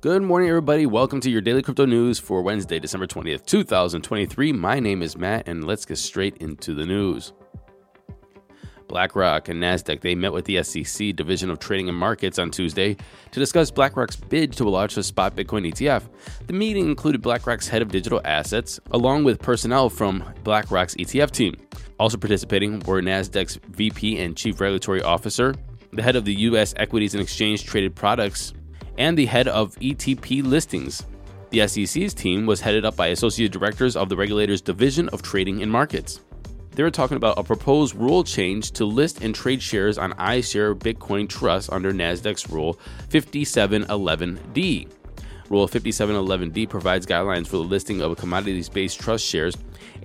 Good morning, everybody. Welcome to your daily crypto news for Wednesday, December 20th, 2023. My name is Matt, and let's get straight into the news. BlackRock and Nasdaq they met with the SEC Division of Trading and Markets on Tuesday to discuss BlackRock's bid to launch a spot Bitcoin ETF. The meeting included BlackRock's head of digital assets along with personnel from BlackRock's ETF team. Also participating were Nasdaq's VP and Chief Regulatory Officer, the head of the US Equities and Exchange Traded Products and the head of ETP listings. The SEC's team was headed up by associate directors of the regulator's Division of Trading and Markets. They were talking about a proposed rule change to list and trade shares on iShare Bitcoin Trust under NASDAQ's Rule 5711D. Rule 5711D provides guidelines for the listing of commodities based trust shares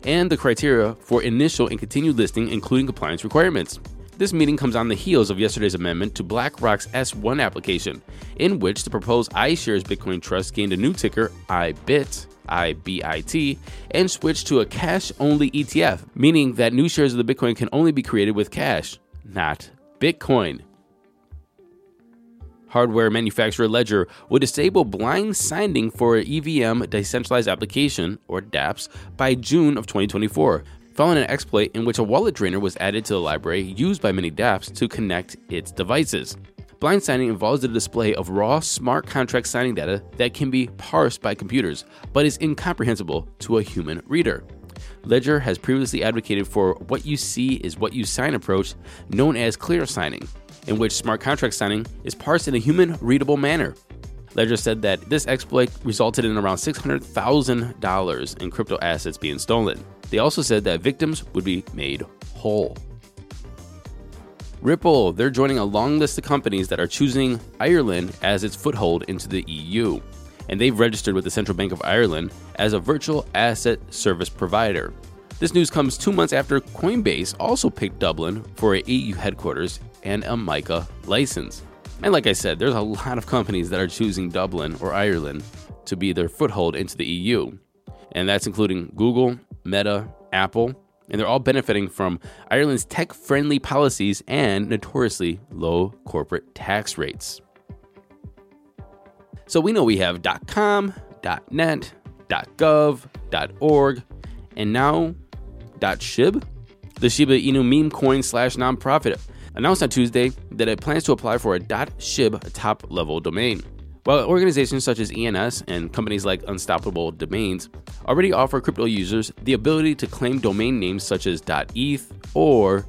and the criteria for initial and continued listing, including compliance requirements. This meeting comes on the heels of yesterday's amendment to BlackRock's S1 application, in which the proposed iShares Bitcoin Trust gained a new ticker, IBIT, IBIT, and switched to a cash only ETF, meaning that new shares of the Bitcoin can only be created with cash, not Bitcoin. Hardware manufacturer Ledger will disable blind signing for EVM decentralized application, or dApps, by June of 2024, following an exploit in which a wallet drainer was added to the library used by many dApps to connect its devices. Blind signing involves the display of raw smart contract signing data that can be parsed by computers, but is incomprehensible to a human reader. Ledger has previously advocated for what you see is what you sign approach known as clear signing, in which smart contract signing is parsed in a human readable manner. Ledger said that this exploit resulted in around $600,000 in crypto assets being stolen. They also said that victims would be made whole. Ripple, they're joining a long list of companies that are choosing Ireland as its foothold into the EU. And they've registered with the Central Bank of Ireland as a virtual asset service provider. This news comes two months after Coinbase also picked Dublin for a EU headquarters and a MiCA license. And like I said, there's a lot of companies that are choosing Dublin or Ireland to be their foothold into the EU. And that's including Google, Meta, Apple, and they're all benefiting from Ireland's tech friendly policies and notoriously low corporate tax rates. So we know we have .com, .net, .gov, .org, and now .shib. The Shiba Inu meme coin slash nonprofit announced on Tuesday that it plans to apply for a .shib top level domain. While organizations such as ENS and companies like Unstoppable Domains already offer crypto users the ability to claim domain names such as .eth or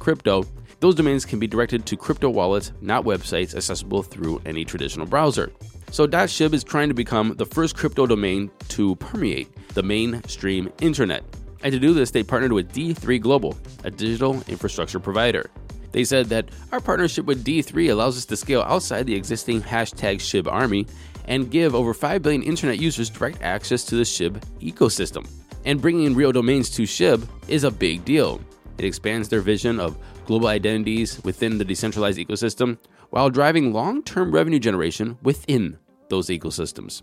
.crypto, those domains can be directed to crypto wallets, not websites accessible through any traditional browser. So .shib is trying to become the first crypto domain to permeate the mainstream internet. And to do this, they partnered with D3 Global, a digital infrastructure provider. They said that our partnership with D3 allows us to scale outside the existing hashtag SHIB army and give over 5 billion internet users direct access to the SHIB ecosystem. And bringing in real domains to SHIB is a big deal. It expands their vision of global identities within the decentralized ecosystem while driving long term revenue generation within those ecosystems.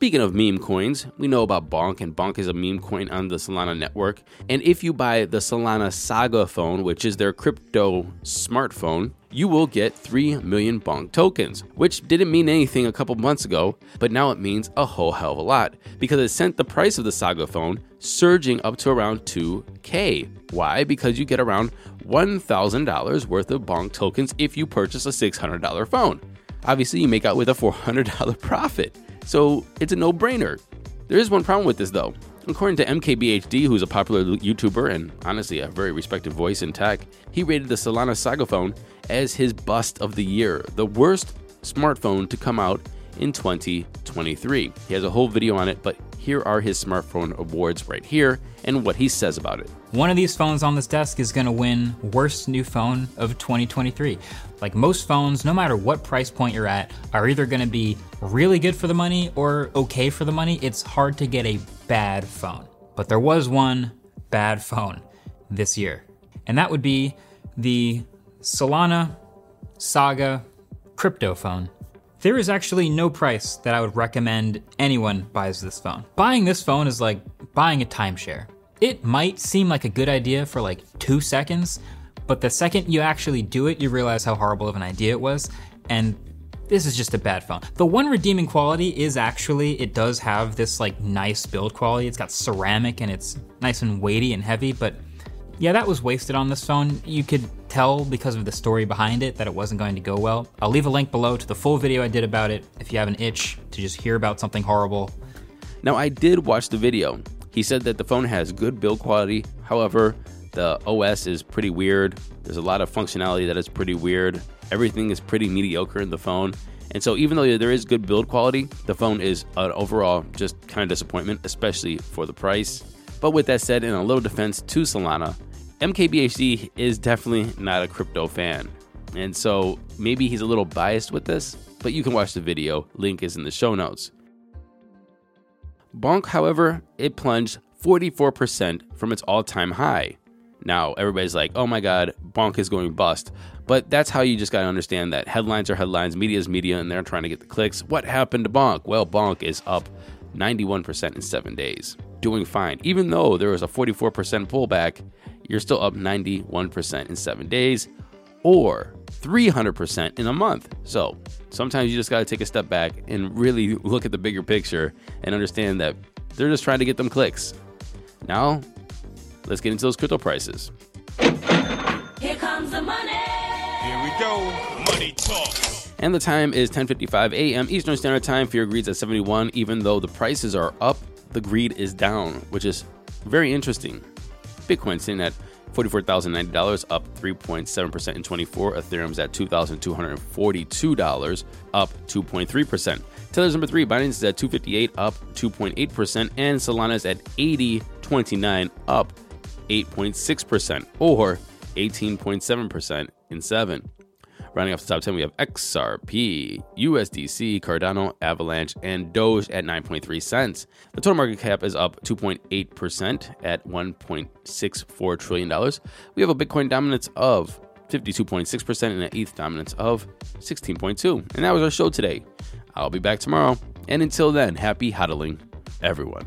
Speaking of meme coins, we know about Bonk, and Bonk is a meme coin on the Solana network. And if you buy the Solana Saga phone, which is their crypto smartphone, you will get 3 million Bonk tokens, which didn't mean anything a couple months ago, but now it means a whole hell of a lot because it sent the price of the Saga phone surging up to around 2K. Why? Because you get around $1,000 worth of Bonk tokens if you purchase a $600 phone. Obviously, you make out with a $400 profit. So it's a no brainer. There is one problem with this though. According to MKBHD, who's a popular YouTuber and honestly a very respected voice in tech, he rated the Solana Saga phone as his bust of the year, the worst smartphone to come out in 2023. He has a whole video on it, but here are his smartphone awards right here and what he says about it. One of these phones on this desk is to win Worst New Phone of 2023. Like most phones, no matter what price point you're at, are either to be really good for the money or okay for the money. It's hard to get a bad phone. But there was one bad phone this year, and that would be the Solana Saga crypto phone. There is actually no price that I would recommend anyone buys this phone. Buying this phone is like buying a timeshare. It might seem like a good idea for like two seconds, but the second you actually do it, you realize how horrible of an idea it was, and this is just a bad phone. The one redeeming quality is actually it does have this like nice build quality. It's got ceramic and it's nice and weighty and heavy, but yeah, that was wasted on this phone. You could tell because of the story behind it that it wasn't going to go well. I'll leave a link below to the full video I did about it if you have an itch to just hear about something horrible. Now, I did watch the video. He said that the phone has good build quality. However, the OS is pretty weird. There's a lot of functionality that is pretty weird. Everything is pretty mediocre in the phone. And so, even though there is good build quality, the phone is an overall just kind of disappointment, especially for the price. But with that said, in a little defense to Solana, MKBHD is definitely not a crypto fan. And so, maybe he's a little biased with this, but you can watch the video. Link is in the show notes. Bonk, however, it plunged 44% from its all time high. Now, everybody's like, oh my god, Bonk is going bust. But that's how you just got to understand that headlines are headlines, media is media, and they're trying to get the clicks. What happened to Bonk? Well, Bonk is up 91% in seven days, doing fine. Even though there was a 44% pullback, you're still up 91% in seven days or 300% in a month. So sometimes you just got to take a step back and really look at the bigger picture and understand that they're just trying to get them clicks. Now, let's get into those crypto prices. Here comes the money. Here we go. Money talk. And the time is 10:55 a.m. Eastern Standard Time. Fear greed's at 71. Even though the prices are up, the greed is down, which is very interesting. Bitcoin sitting at $44,090, up 3.7% in 24. Ethereum's at $2,242, up 2.3%. Tether's number three, Binance is at 258, up 2.8%, and Solana's at 80.29, up 8.6%, or 18.7% in seven. Rounding off the top 10, we have XRP, USDC, Cardano, Avalanche, and Doge at 9.3 cents. The total market cap is up 2.8% at $1.64 trillion. We have a Bitcoin dominance of 52.6% and an ETH dominance of 16.2. And that was our show today. I'll be back tomorrow. And until then, happy hodling, everyone.